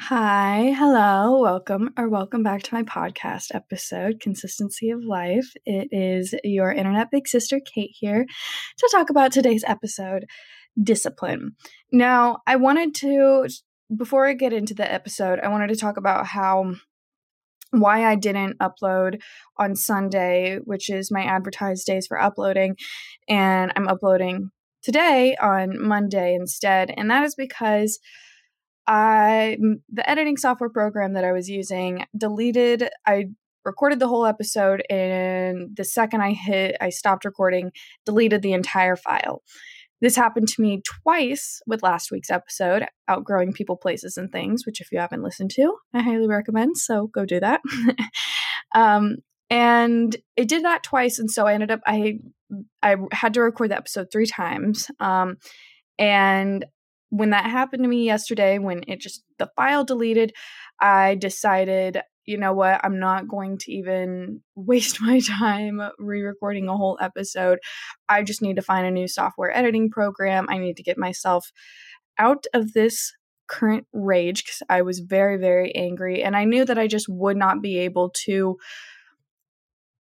Hi, hello, welcome or welcome back to my podcast episode, Consistency of Life. It is your internet big sister, Kate, here to talk about today's episode, discipline. Now, I wanted to, before I get into the episode, I wanted to talk about how why I didn't upload on Sunday, which is my advertised days for uploading, and I'm uploading today on Monday instead. And that is because I the editing software program that I was using deleted I recorded the whole episode and the second I hit I stopped recording deleted the entire file. This happened to me twice with last week's episode, Outgrowing People, Places, and Things, which, if you haven't listened to, I highly recommend. So go do that. um, and it did that twice. And so I ended up, I, I had to record the episode three times. Um, and when that happened to me yesterday, when it just, the file deleted, I decided, you know what, I'm not going to even waste my time re recording a whole episode. I just need to find a new software editing program. I need to get myself out of this current rage because I was very, very angry. And I knew that I just would not be able to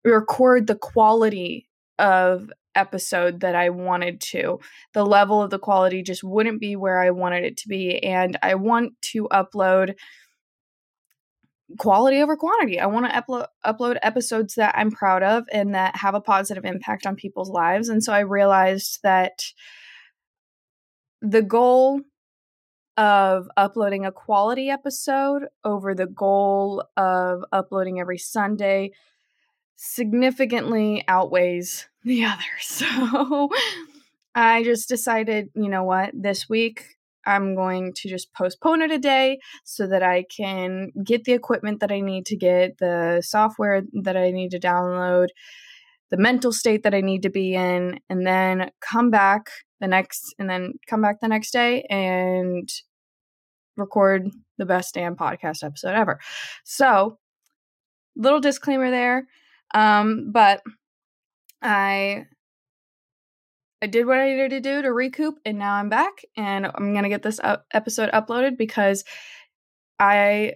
record the quality of episode that I wanted to. The level of the quality just wouldn't be where I wanted it to be. And I want to upload quality over quantity. I want to upload upload episodes that I'm proud of and that have a positive impact on people's lives. And so I realized that the goal of uploading a quality episode over the goal of uploading every Sunday significantly outweighs the other. So I just decided, you know what, this week I'm going to just postpone it a day so that I can get the equipment that I need to get, the software that I need to download, the mental state that I need to be in, and then come back the next and then come back the next day and record the best damn podcast episode ever. So, little disclaimer there. Um, but I I did what I needed to do to recoup, and now I'm back, and I'm gonna get this up- episode uploaded because I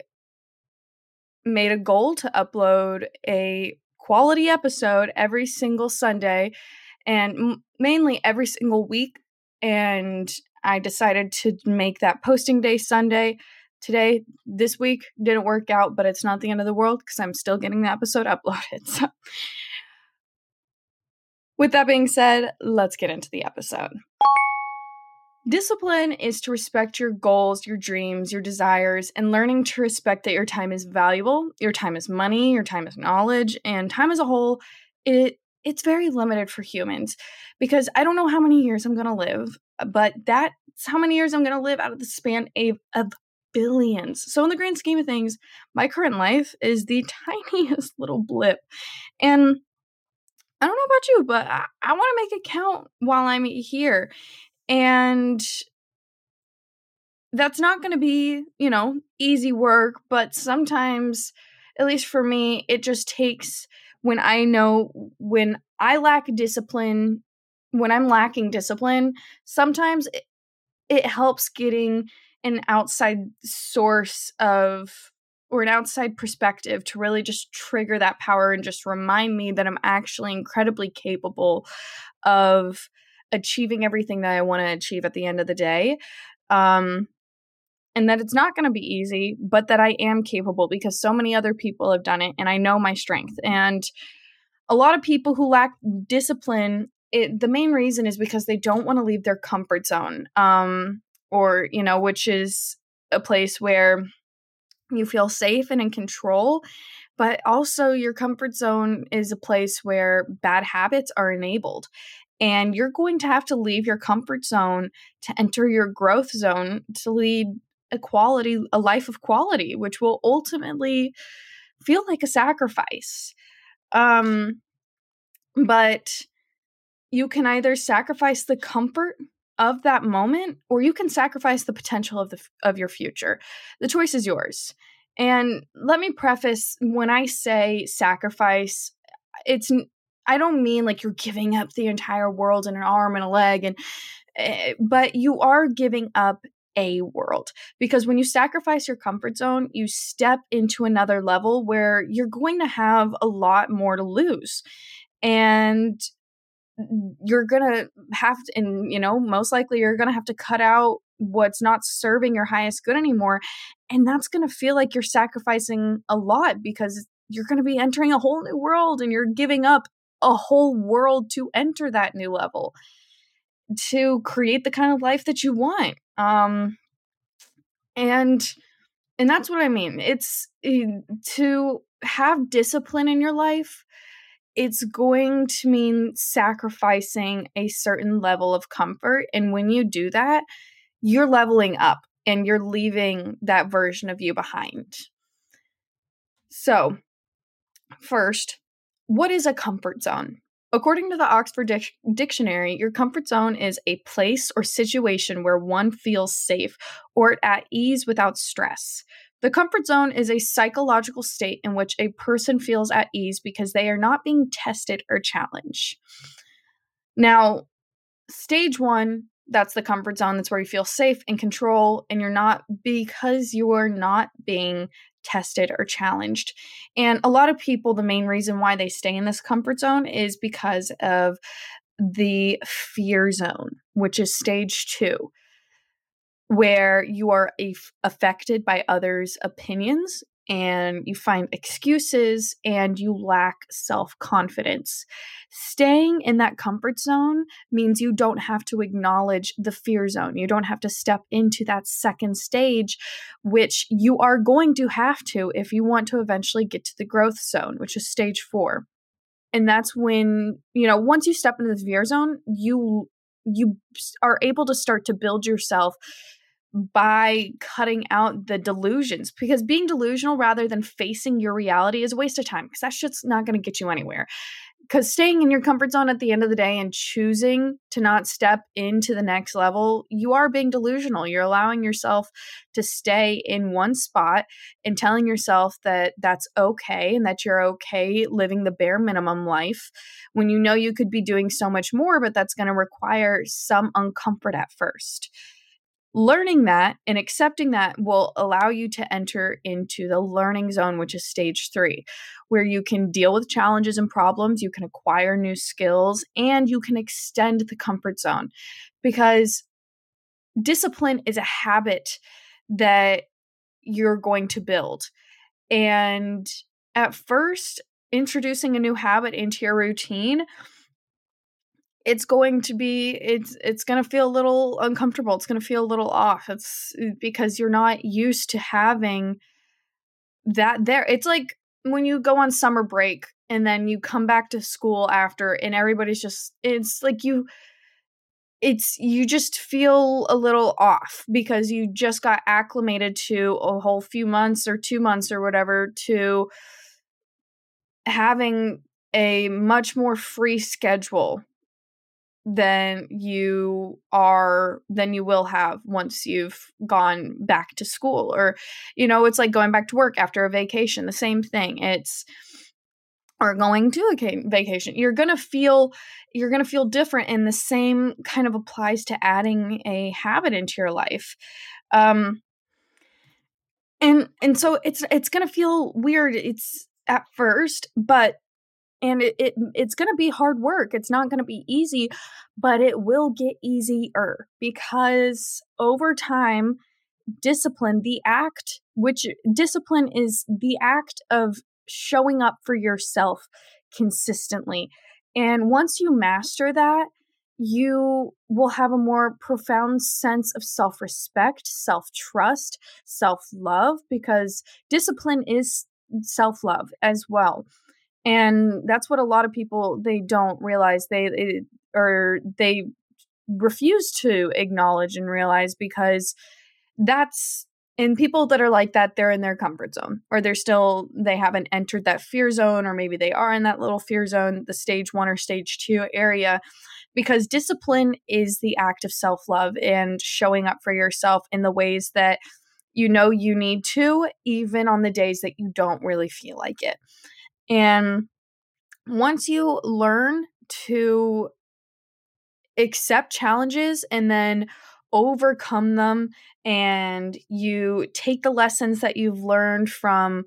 made a goal to upload a quality episode every single Sunday, and m- mainly every single week. And I decided to make that posting day Sunday. Today, this week didn't work out, but it's not the end of the world because I'm still getting the episode uploaded. So with that being said, let's get into the episode. Discipline is to respect your goals, your dreams, your desires, and learning to respect that your time is valuable, your time is money, your time is knowledge, and time as a whole, it it's very limited for humans because I don't know how many years I'm going to live, but that's how many years I'm going to live out of the span of, of billions. So in the grand scheme of things, my current life is the tiniest little blip. And I don't know about you, but I, I want to make it count while I'm here. And that's not going to be, you know, easy work, but sometimes, at least for me, it just takes when I know when I lack discipline, when I'm lacking discipline, sometimes it, it helps getting an outside source of or an outside perspective to really just trigger that power and just remind me that I'm actually incredibly capable of achieving everything that I want to achieve at the end of the day. Um, and that it's not going to be easy, but that I am capable because so many other people have done it and I know my strength. And a lot of people who lack discipline, it, the main reason is because they don't want to leave their comfort zone, um, or, you know, which is a place where you feel safe and in control but also your comfort zone is a place where bad habits are enabled and you're going to have to leave your comfort zone to enter your growth zone to lead a quality a life of quality which will ultimately feel like a sacrifice. Um but you can either sacrifice the comfort of that moment or you can sacrifice the potential of the of your future the choice is yours and let me preface when i say sacrifice it's i don't mean like you're giving up the entire world and an arm and a leg and uh, but you are giving up a world. Because when you sacrifice your comfort zone, you step into another level where you're going to have a lot more to lose. And you're going to have to, and you know, most likely you're going to have to cut out what's not serving your highest good anymore. And that's going to feel like you're sacrificing a lot because you're going to be entering a whole new world and you're giving up a whole world to enter that new level to create the kind of life that you want um and and that's what i mean it's eh, to have discipline in your life it's going to mean sacrificing a certain level of comfort and when you do that you're leveling up and you're leaving that version of you behind so first what is a comfort zone According to the Oxford Dic- Dictionary, your comfort zone is a place or situation where one feels safe or at ease without stress. The comfort zone is a psychological state in which a person feels at ease because they are not being tested or challenged. Now, stage one, that's the comfort zone. That's where you feel safe and control, and you're not because you are not being tested or challenged. And a lot of people, the main reason why they stay in this comfort zone is because of the fear zone, which is stage two, where you are af- affected by others' opinions and you find excuses and you lack self confidence. Staying in that comfort zone means you don't have to acknowledge the fear zone. You don't have to step into that second stage, which you are going to have to if you want to eventually get to the growth zone, which is stage four. And that's when, you know, once you step into the fear zone, you you are able to start to build yourself by cutting out the delusions because being delusional rather than facing your reality is a waste of time because that's just not going to get you anywhere. Because staying in your comfort zone at the end of the day and choosing to not step into the next level you are being delusional. You're allowing yourself to stay in one spot and telling yourself that that's okay and that you're okay living the bare minimum life when you know you could be doing so much more but that's going to require some uncomfort at first learning that and accepting that will allow you to enter into the learning zone, which is stage three, where you can deal with challenges and problems, you can acquire new skills, and you can extend the comfort zone because discipline is a habit that you're going to build. And at first, introducing a new habit into your routine it's going to be it's it's going to feel a little uncomfortable it's going to feel a little off it's uh, because you're not used to having that there it's like when you go on summer break and then you come back to school after and everybody's just it's like you it's you just feel a little off because you just got acclimated to a whole few months or 2 months or whatever to having a much more free schedule than you are than you will have once you've gone back to school or you know it's like going back to work after a vacation the same thing. It's or going to a vacation. You're going to feel you're going to feel different and the same kind of applies to adding a habit into your life. Um and and so it's it's going to feel weird it's at first but and it, it it's going to be hard work it's not going to be easy but it will get easier because over time discipline the act which discipline is the act of showing up for yourself consistently and once you master that you will have a more profound sense of self respect, self trust, self love, because discipline is self love as well and that's what a lot of people they don't realize. They, they or they refuse to acknowledge and realize because that's and people that are like that they're in their comfort zone or they're still they haven't entered that fear zone or maybe they are in that little fear zone the stage 1 or stage 2 area because discipline is the act of self-love and showing up for yourself in the ways that you know you need to even on the days that you don't really feel like it and once you learn to accept challenges and then overcome them and you take the lessons that you've learned from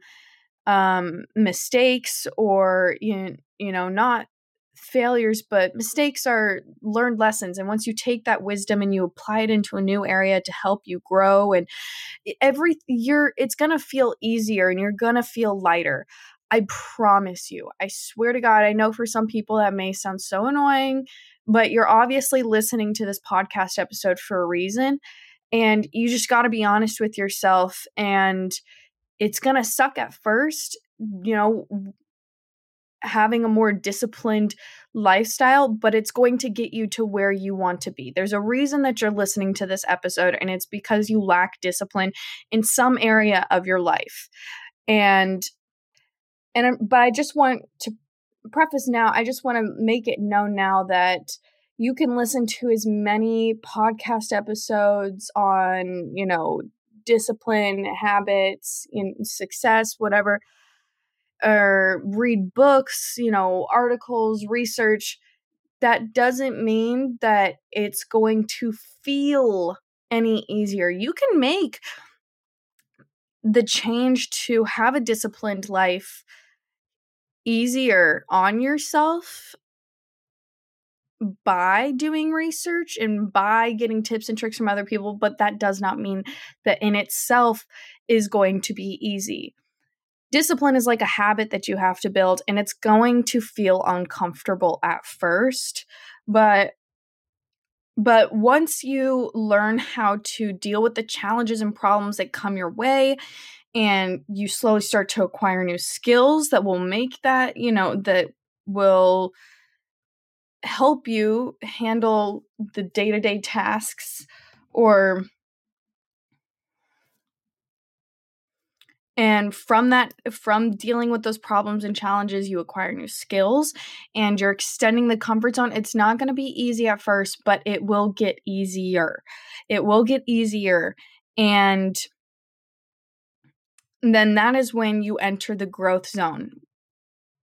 um, mistakes or you, you know not failures but mistakes are learned lessons. And once you take that wisdom and you apply it into a new area to help you grow and every you're it's to feel easier and you're to feel lighter i promise you i swear to god i know for some people that may sound so annoying but you're obviously listening to this podcast episode for a reason and you just got to be honest with yourself and it's going to suck at first you know having a more disciplined lifestyle, but it's going to get you to where you want to be. There's a reason that you're listening to this episode, and it's because you lack discipline in some area of your life. And and but I just want to preface now, I just want to make it known now that you can listen to as many podcast episodes on, you know, discipline, habits, in success, whatever or read books, you know, articles, research, that doesn't mean that it's going to feel any easier. You can make the change to have a disciplined life easier on yourself by doing research and by getting tips and tricks from other people, but that does not mean that in itself is going to be easy. Discipline is like a habit that you have to build and it's going to feel uncomfortable at first but but once you learn how to deal with the challenges and problems that come your way and you slowly start to acquire new skills that will make that you know that will help you handle the day-to-day tasks or and from that from dealing with those problems and challenges you acquire new skills and you're extending the comfort zone. It's not going to be easy at first but it will get easier. It will get easier and then that is when you enter the growth zone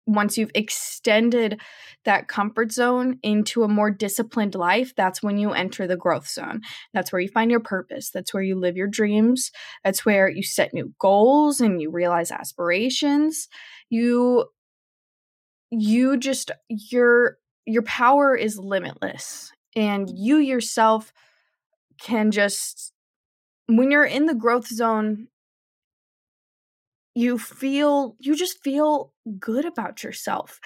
once you've extended that comfort zone into a more disciplined life, that's when you enter the growth zone. That's where you find your purpose. That's where you live your dreams. That's where you set new goals and you realize aspirations. You you just your your power is limitless and you yourself can just when you're in the growth zone you feel you just feel good about yourself.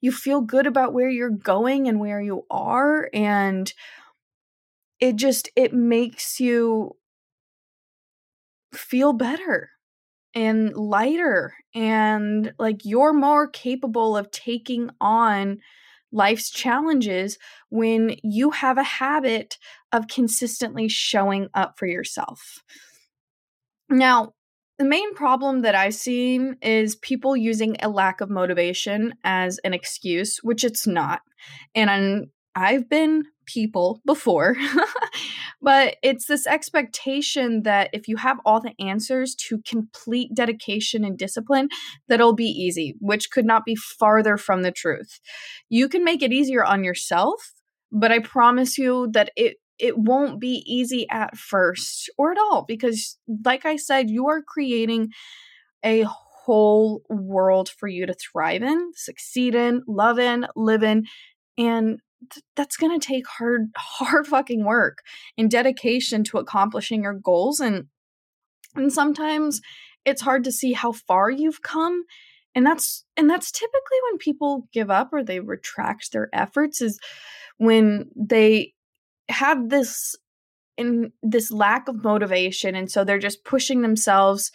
You feel good about where you're going and where you are and it just it makes you feel better and lighter and like you're more capable of taking on life's challenges when you have a habit of consistently showing up for yourself. Now, the main problem that I've seen is people using a lack of motivation as an excuse, which it's not. And I'm, I've been people before, but it's this expectation that if you have all the answers to complete dedication and discipline, that it'll be easy, which could not be farther from the truth. You can make it easier on yourself, but I promise you that it it won't be easy at first or at all because like i said you are creating a whole world for you to thrive in succeed in love in live in and th- that's going to take hard hard fucking work and dedication to accomplishing your goals and and sometimes it's hard to see how far you've come and that's and that's typically when people give up or they retract their efforts is when they have this in this lack of motivation and so they're just pushing themselves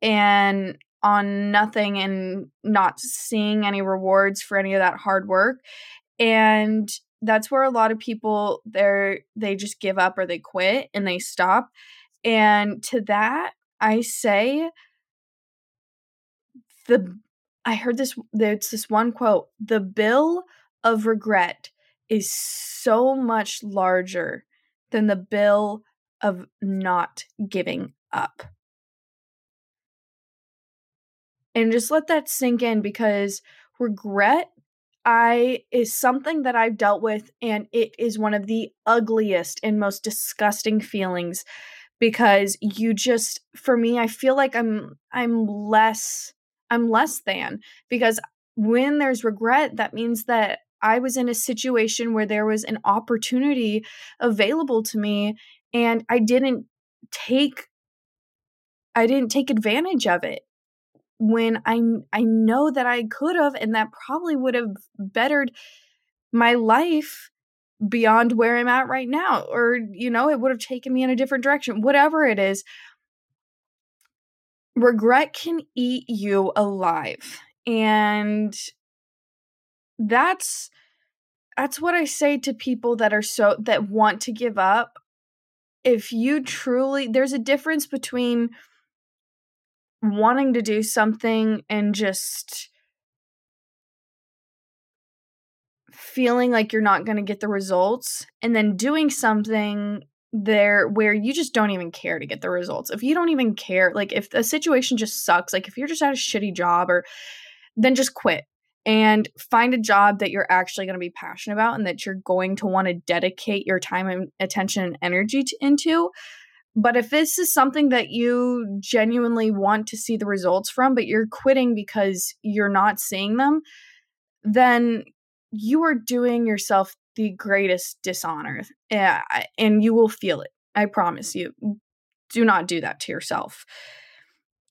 and on nothing and not seeing any rewards for any of that hard work. And that's where a lot of people they're they just give up or they quit and they stop. And to that i say the i heard this there's this one quote the bill of regret is so much larger than the bill of not giving up. And just let that sink in because regret, I is something that I've dealt with and it is one of the ugliest and most disgusting feelings because you just for me I feel like I'm I'm less I'm less than because when there's regret that means that I was in a situation where there was an opportunity available to me and I didn't take I didn't take advantage of it when I I know that I could have and that probably would have bettered my life beyond where I'm at right now or you know it would have taken me in a different direction whatever it is. Regret can eat you alive and that's that's what I say to people that are so that want to give up if you truly there's a difference between wanting to do something and just feeling like you're not going to get the results and then doing something there where you just don't even care to get the results. If you don't even care, like if the situation just sucks, like if you're just at a shitty job or then just quit and find a job that you're actually going to be passionate about and that you're going to want to dedicate your time and attention and energy to, into but if this is something that you genuinely want to see the results from, but you're quitting because you're not seeing them, then you are doing yourself the greatest dishonor. Eh, and you will feel it. I promise you. Do not do that to yourself.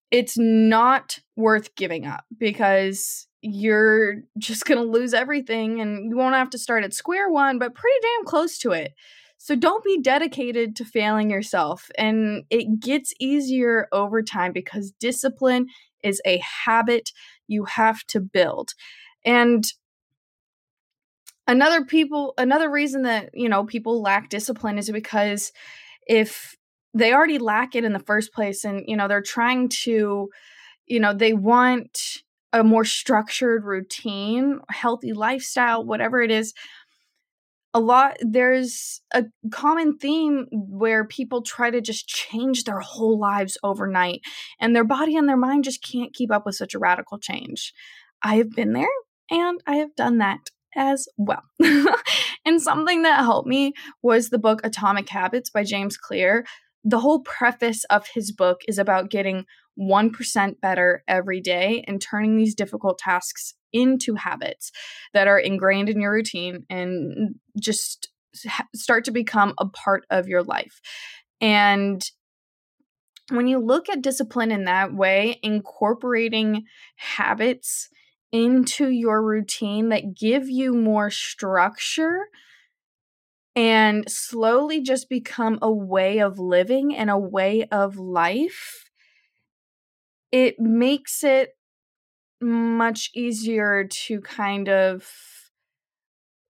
It's not worth giving up because you're just going to lose everything and you won't have to start at square one, but pretty damn close to it. So don't be dedicated to failing yourself. And it gets easier over time because discipline is a habit you have to build. And another people another reason that, you know, people lack discipline is because if they already lack it in the first place and, you know, they're trying to, you know, they want a more structured routine, healthy lifestyle, whatever it is, a lot there's a common theme where people try to just change their whole lives overnight and their body and their mind just can't keep up with such a radical change. I have been there and I have done that as well. and something that helped me was the book Atomic Habits by James Clear. The whole preface of his book is about getting 1% better every day and turning these difficult tasks into habits that are ingrained in your routine and just start to become a part of your life. And when you look at discipline in that way, incorporating habits into your routine that give you more structure and slowly just become a way of living and a way of life, it makes it much easier to kind of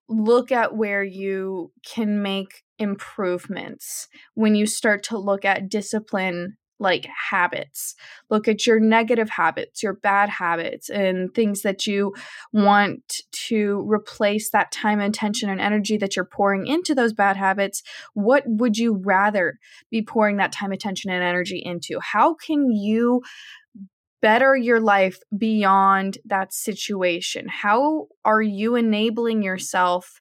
look at where you can make improvements. When you start to look at discipline like habits. Look at your negative habits, your bad habits, and things that you want to replace that time, attention, and energy that you're pouring into those bad habits. What would you rather be pouring that time, attention, and energy into? How can you better your life beyond that situation? How are you enabling yourself?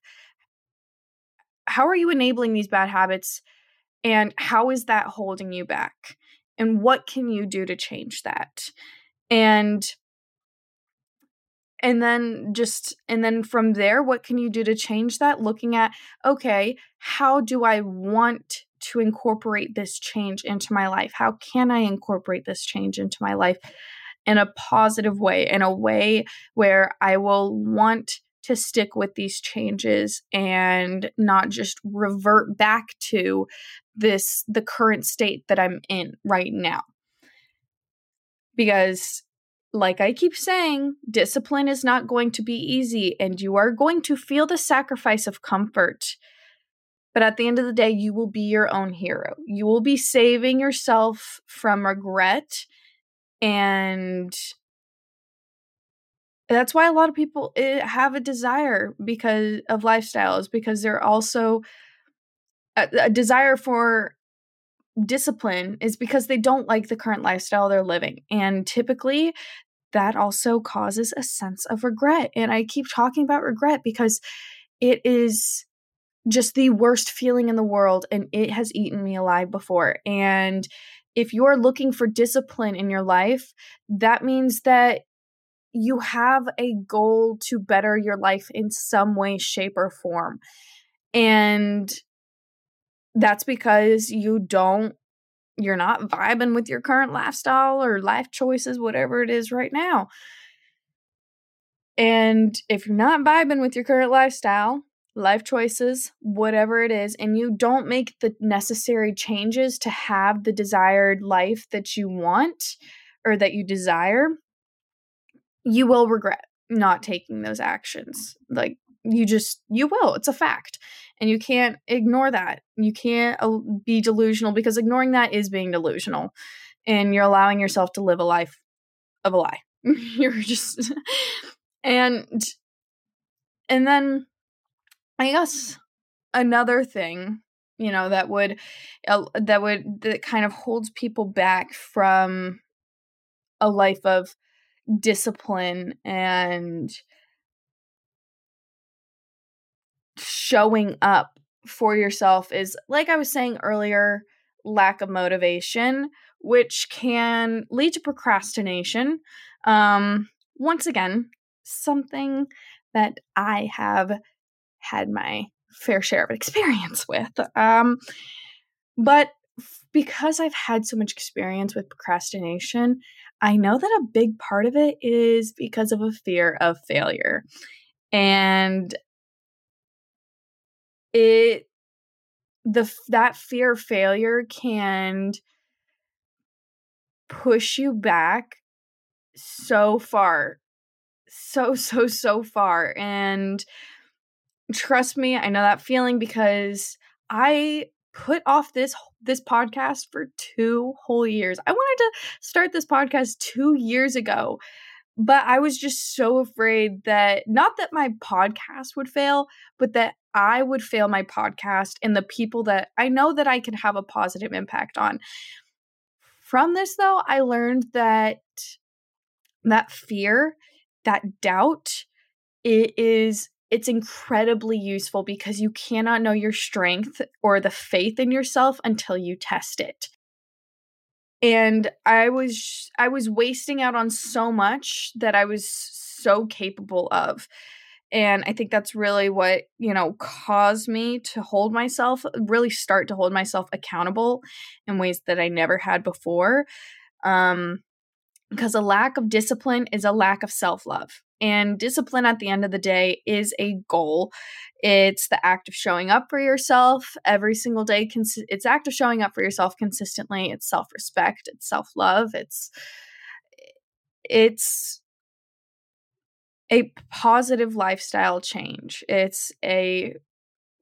How are you enabling these bad habits? And how is that holding you back? And what can you do to change that? And and then just and then from there what can you do to change that looking at okay how do i want to incorporate this change into my life? How can I incorporate this change into my life in a positive way, in a way where I will want to stick with these changes and not just revert back to this the current state that I'm in right now. Because like I keep saying, discipline is not going to be easy and you are going to feel the sacrifice of comfort but at the end of the day, you will be your own hero. You will be saving yourself from regret. And that's why a lot of people eh, have a desire because of lifestyles, because they're also a, a desire for discipline is because they don't like the current lifestyle they're living. And typically, that also causes a sense of regret. And I keep talking about regret because it is just the worst feeling in the world and it has eaten me alive before. And if you're looking for discipline in your life, that means that you have a goal to better your life in some way, shape, or form. And that's because you don't, you're not vibing with your current lifestyle or life choices, whatever it is right now. And if you're not vibing with your current lifestyle, life choices, whatever it is, and you don't make the necessary changes to have the desired life that you want or that you desire, you will regret not taking those actions. Like you just you will. It's a fact. And you can't ignore that. You can't uh, be delusional because ignoring that is being delusional and you're allowing yourself to live a life of a lie. you're just and and then I guess another thing, you know, that would uh, that would that kind of holds people back from a life of discipline and showing up for yourself is like I was saying earlier, lack of motivation, which can lead to procrastination. Um, once again, something that I have had my fair share of experience with. Um, but because I've had so much experience with procrastination, I know that a big part of it is because of a fear of failure. And it the that fear of failure can push you back so far so so so far and trust me i know that feeling because i put off this this podcast for two whole years. I wanted to start this podcast two years ago but i was just so afraid that not that my podcast would fail but that i would fail my podcast and the people that i know that i could have a positive impact on. From this though i learned that that fear that doubt it is it's incredibly useful because you cannot know your strength or the faith in yourself until you test it. And I was I was wasting out on so much that I was so capable of. And I think that's really what, you know, caused me to hold myself, really start to hold myself accountable in ways that I never had before. Um, because a lack of discipline is a lack of self love. And discipline at the end of the day is a goal. It's the act of showing up for yourself every single day. It's act of showing up for yourself consistently. It's self respect. It's self love. It's it's a positive lifestyle change. It's a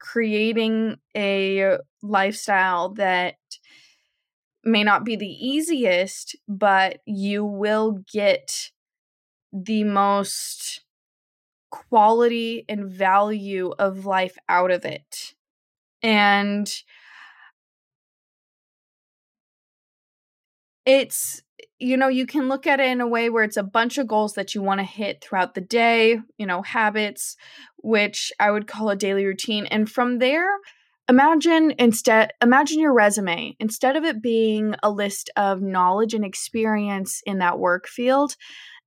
creating a lifestyle that may not be the easiest, but you will get the most quality and value of life out of it. And it's you know you can look at it in a way where it's a bunch of goals that you want to hit throughout the day you know habits which i would call a daily routine and from there imagine instead imagine your resume instead of it being a list of knowledge and experience in that work field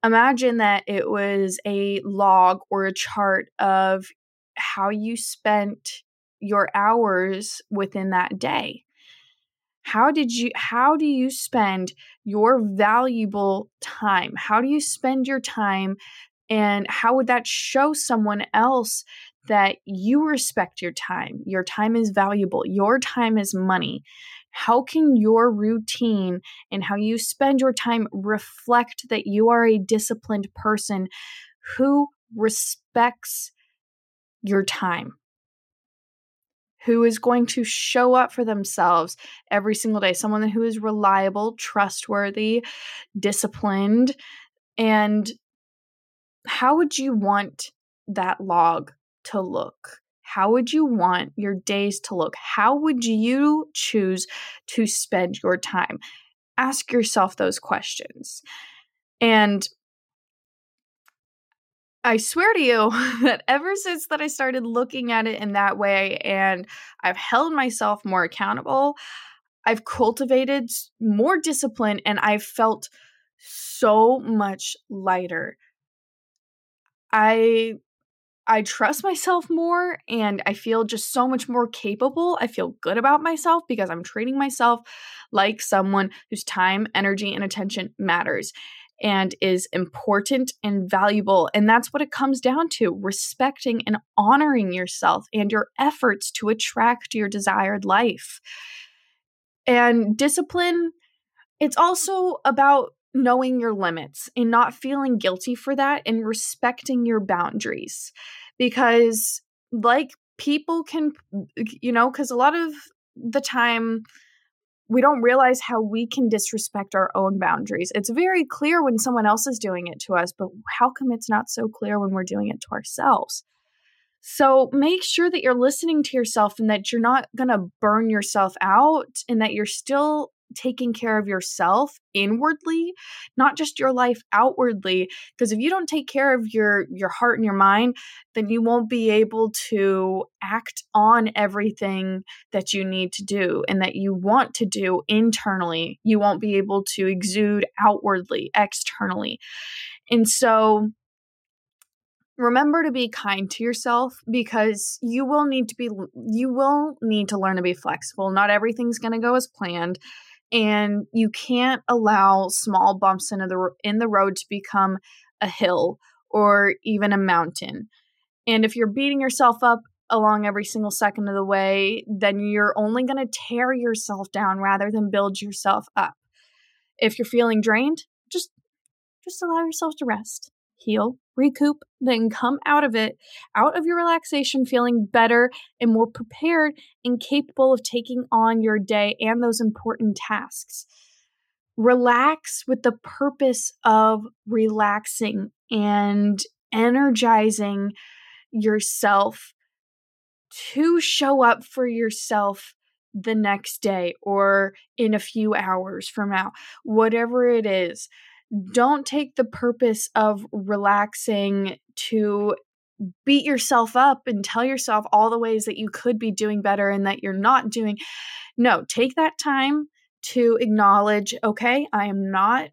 imagine that it was a log or a chart of how you spent your hours within that day. How did you how do you spend your valuable time? How do you spend your time and how would that show someone else that you respect your time? Your time is valuable. Your time is money how can your routine and how you spend your time reflect that you are a disciplined person who respects your time? Who is going to show up for themselves every single day? Someone who is reliable, trustworthy, disciplined. And how would you want that log to look? How would you want your days to look? How would you choose to spend your time? Ask yourself those questions. And I swear to you that ever since that I started looking at it in that way and I've held myself more accountable, I've cultivated more discipline and I've felt so much lighter. I I trust myself more and I feel just so much more capable. I feel good about myself because I'm treating myself like someone whose time, energy, and attention matters and is important and valuable. And that's what it comes down to respecting and honoring yourself and your efforts to attract your desired life. And discipline, it's also about knowing your limits and not feeling guilty for that and respecting your boundaries. Because, like, people can, you know, because a lot of the time, we don't realize how we can disrespect our own boundaries. It's very clear when someone else is doing it to us, but how come it's not so clear when we're doing it to ourselves? So make sure that you're listening to yourself and that you're not going to burn yourself out and that you're still taking care of yourself inwardly not just your life outwardly because if you don't take care of your your heart and your mind then you won't be able to act on everything that you need to do and that you want to do internally. You won't be able to exude outwardly externally. And so remember to be kind to yourself because you will need to be you will need to learn to be flexible. Not everything's going to go as planned and you can't allow small bumps into the in the road to become a hill or even a mountain. And if you're beating yourself up along every single second of the way, then you're only going to tear yourself down rather than build yourself up. If you're feeling drained, just just allow yourself to rest heal, recoup, then come out of it, out of your relaxation, feeling better and more prepared and capable of taking on your day and those important tasks. Relax with the purpose of relaxing and energizing yourself to show up for yourself the next day or in a few hours from now, whatever it is don't take the purpose of relaxing to beat yourself up and tell yourself all the ways that you could be doing better and that you're not doing. No, take that time to acknowledge, okay, I am not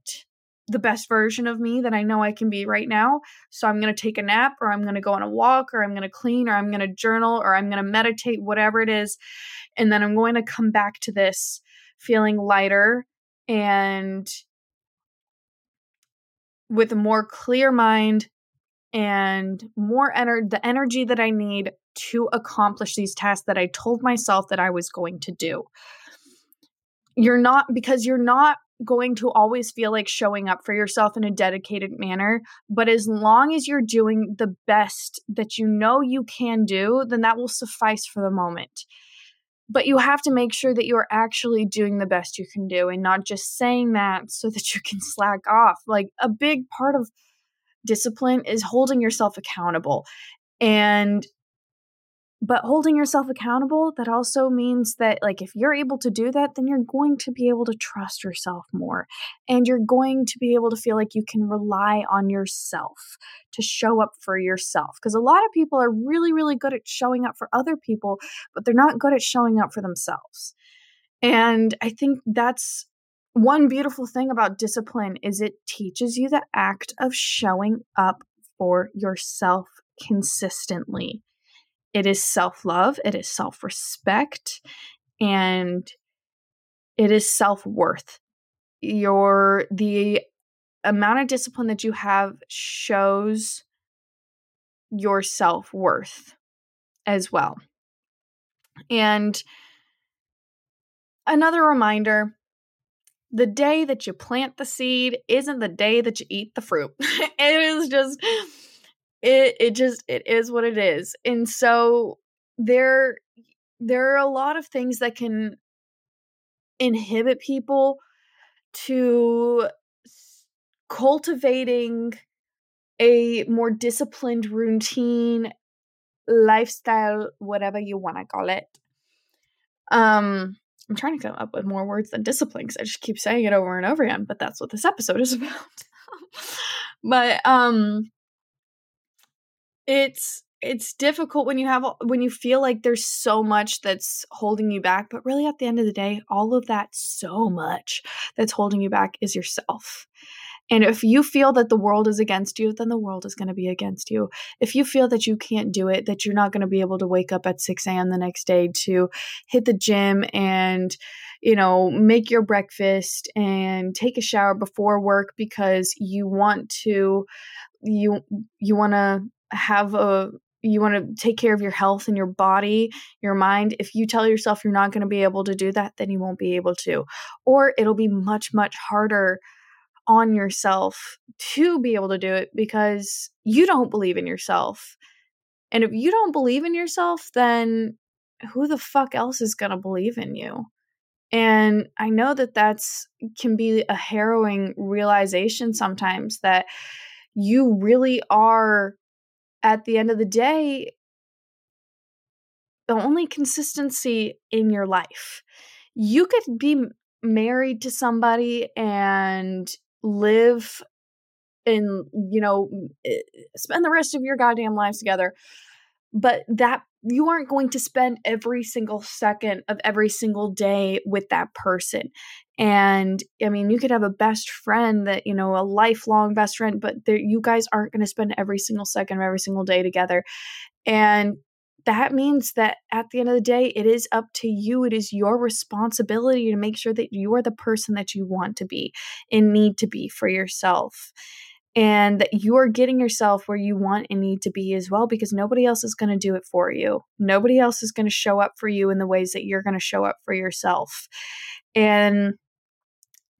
the best version of me that I know I can be right now. So I'm going to take a nap or I'm going to go on a walk or I'm going to clean or I'm going to journal or I'm going to meditate, whatever it is. And then I'm going to come back to this feeling lighter and with a more clear mind and more ener- the energy that I need to accomplish these tasks that I told myself that I was going to do. You're not because you're not going to always feel like showing up for yourself in a dedicated manner, but as long as you're doing the best that you know you can do, then that will suffice for the moment but you have to make sure that you're actually doing the best you can do and not just saying that so that you can slack off. Like a big part of discipline is holding yourself accountable. And but holding yourself accountable that also means that like if you're able to do that then you're going to be able to trust yourself more and you're going to be able to feel like you can rely on yourself to show up for yourself because a lot of people are really really good at showing up for other people but they're not good at showing up for themselves. And i think that's one beautiful thing about discipline is it teaches you the act of showing up for yourself consistently it is self love, it is self respect, and it is self worth. Your the amount of discipline that you have shows your self worth as well. And another reminder the day that you plant the seed isn't the day that you eat the fruit. it is just it it just it is what it is. And so there there are a lot of things that can inhibit people to cultivating a more disciplined routine lifestyle whatever you want to call it. Um i'm trying to come up with more words than discipline because i just keep saying it over and over again but that's what this episode is about. But um it's it's difficult when you have when you feel like there's so much that's holding you back but really at the end of the day all of that so much that's holding you back is yourself. And if you feel that the world is against you then the world is going to be against you. If you feel that you can't do it that you're not going to be able to wake up at 6 a.m the next day to hit the gym and you know make your breakfast and take a shower before work because you want to you you want to have a you want to take care of your health and your body, your mind. If you tell yourself you're not going to be able to do that, then you won't be able to. Or it'll be much, much harder on yourself to be able to do it because you don't believe in yourself. And if you don't believe in yourself, then who the fuck else is going to believe in you? And I know that that's can be a harrowing realization sometimes that you really are at the end of the day the only consistency in your life. You could be married to somebody and live and you know eh, spend the rest of your goddamn lives together but that you aren't going to spend every single second of every single day with that person. And i mean you could have a best friend that you know a lifelong best friend but you guys aren't going to spend every single second of every single day together. And that means that at the end of the day it is up to you it is your responsibility to make sure that you are the person that you want to be and need to be for yourself and that you are getting yourself where you want and need to be as well because nobody else is going to do it for you. Nobody else is going to show up for you in the ways that you're going to show up for yourself. And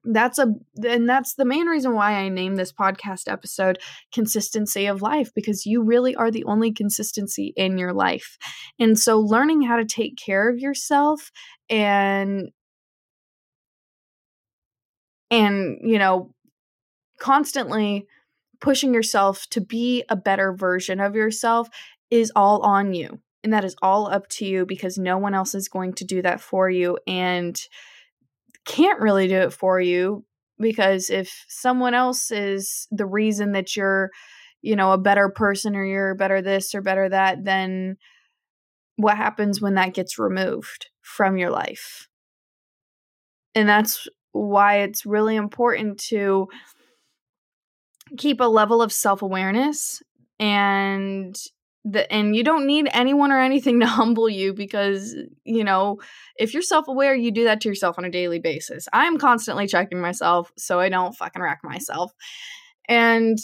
that's a and that's the main reason why I named this podcast episode consistency of life because you really are the only consistency in your life. And so learning how to take care of yourself and and you know constantly pushing yourself to be a better version of yourself is all on you. And that is all up to you because no one else is going to do that for you and can't really do it for you because if someone else is the reason that you're, you know, a better person or you're better this or better that, then what happens when that gets removed from your life? And that's why it's really important to keep a level of self-awareness and the and you don't need anyone or anything to humble you because you know if you're self-aware you do that to yourself on a daily basis. I'm constantly checking myself so i don't fucking wreck myself. And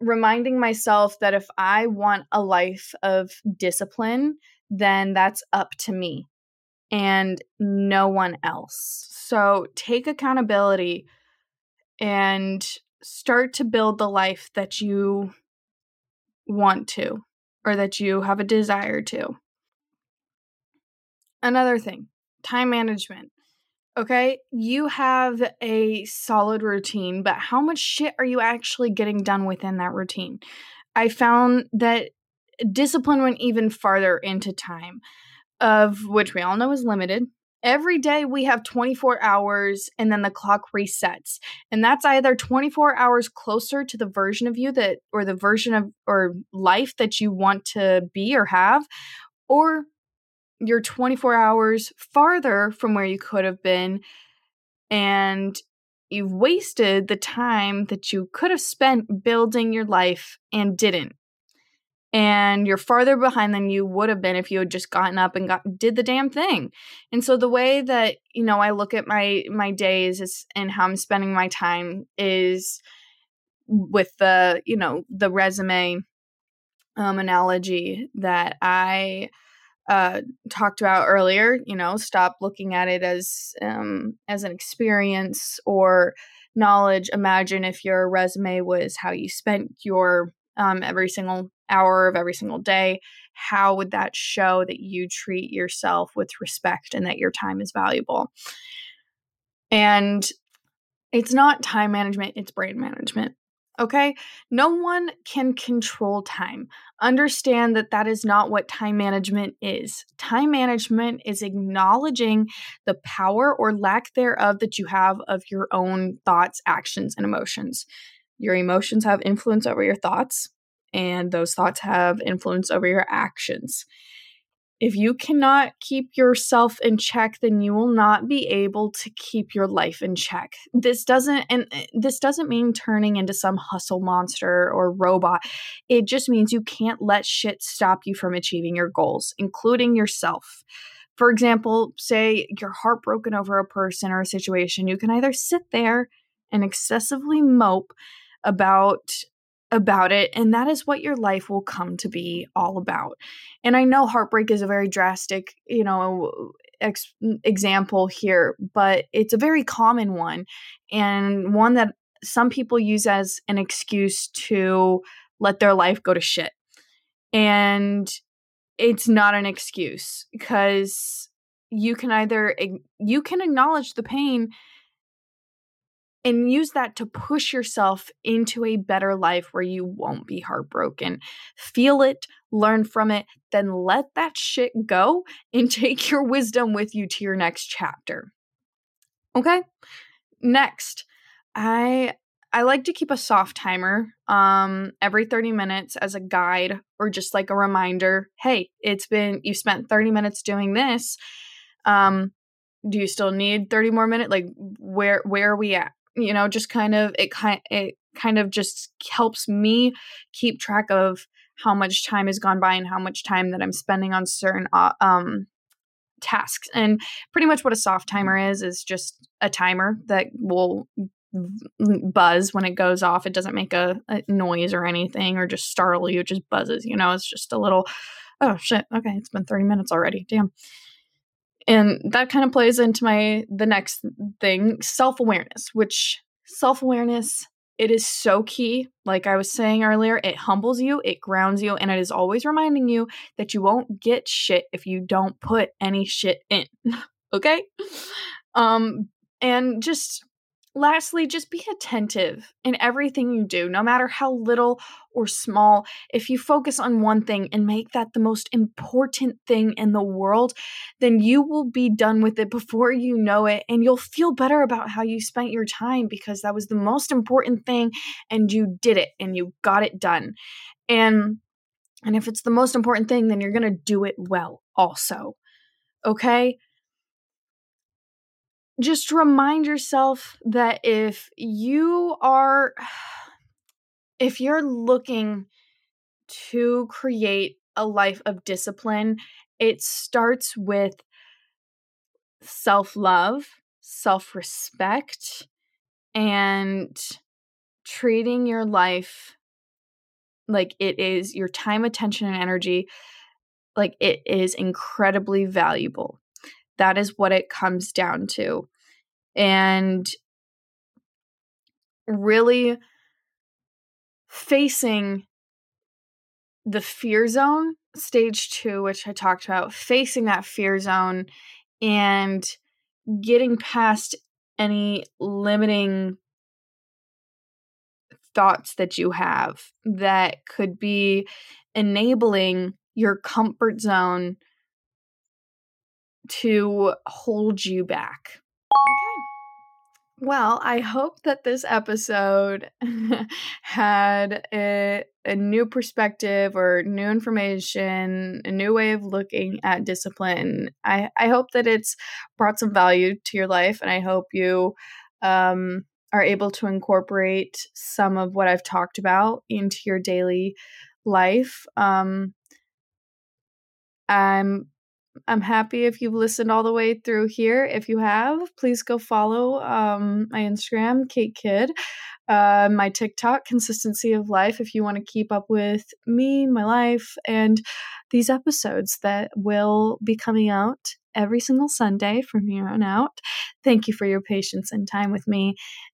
reminding myself that if i want a life of discipline then that's up to me and no one else. So take accountability and start to build the life that you want to or that you have a desire to. Another thing, time management. Okay, you have a solid routine, but how much shit are you actually getting done within that routine? I found that discipline went even farther into time, of which we all know is limited every day we have 24 hours and then the clock resets and that's either 24 hours closer to the version of you that or the version of or life that you want to be or have or you're 24 hours farther from where you could have been and you've wasted the time that you could have spent building your life and didn't and you're farther behind than you would have been if you had just gotten up and got did the damn thing. And so the way that you know I look at my my days is, and how I'm spending my time is with the you know the resume um, analogy that I uh, talked about earlier. You know, stop looking at it as um, as an experience or knowledge. Imagine if your resume was how you spent your um, every single hour of every single day, how would that show that you treat yourself with respect and that your time is valuable? And it's not time management, it's brain management. Okay? No one can control time. Understand that that is not what time management is. Time management is acknowledging the power or lack thereof that you have of your own thoughts, actions, and emotions. Your emotions have influence over your thoughts and those thoughts have influence over your actions. If you cannot keep yourself in check, then you will not be able to keep your life in check. This doesn't and eh, this doesn't mean turning into some hustle monster or robot. It just means you can't let shit stop you from achieving your goals, including yourself. For example, say you're heartbroken over a person or a situation, you can either sit there and excessively mope about about it and that is what your life will come to be all about. And i know heartbreak is a very drastic you know ex- example here but it's a very common one and one that some people use as an excuse to let their life go to shit. And it's not an excuse because you can either you can acknowledge the pain and use that to push yourself into a better life where you won't be heartbroken. Feel it, learn from it, then let that shit go and take your wisdom with you to your next chapter. Okay? Next, I I like to keep a soft timer um every 30 minutes as a guide or just like a reminder, hey, it's been you spent 30 minutes doing this. Um do you still need 30 more minutes? Like where where are we at? You know just kind of it kind it kind of just helps me keep track of how much time has gone by and how much time that I'm spending on certain uh, um tasks. And pretty much what a soft timer is is just a timer that will buzz when it goes off. It doesn't make a, a, noise or anything or just startle you. It just buzzes, you know, it's just a little, oh shit, okay, it's been 30 minutes already. Damn and that kind of plays into my the next thing self-awareness which self-awareness it is so key. Like i was saying earlier it humbles you it grounds you and it is always reminding you that you won't get shit if you don't put any shit in. Okay? Um and just Lastly, just be attentive in everything you do, no matter how little or small. If you focus on one thing and make that the most important thing in the world, then you will be done with it before you know it. And you'll feel better about how you spent your time because that was the most important thing and you did it and you got it done. And and if it's the most important thing, then you're going to do it well also. Okay? Just remind yourself that if you are if you're looking to create a life of discipline, it starts with self-love, self-respect, and treating your life like it is your time, attention, and energy like it is incredibly valuable. That is what it comes down to. And really facing the fear zone, stage two, which I talked about, facing that fear zone and getting past any limiting thoughts that you have that could be enabling your comfort zone to hold you back. Okay. Well, I hope that this episode had a, a new perspective or new information, a new way of looking at discipline. I, I hope that it's brought some value to your life, and I hope you um, are able to incorporate some of what I've talked about into your daily life. Um, I'm I'm happy if you've listened all the way through here. If you have, please go follow um, my Instagram, Kate Kidd, uh, my TikTok, Consistency of Life, if you want to keep up with me, my life, and these episodes that will be coming out every single Sunday from here on out. Thank you for your patience and time with me.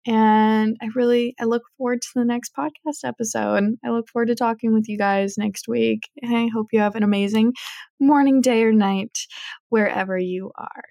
And I really I look forward to the next podcast episode. I look forward to talking with you guys next week. I hope you have an amazing morning, day, or night, wherever you are.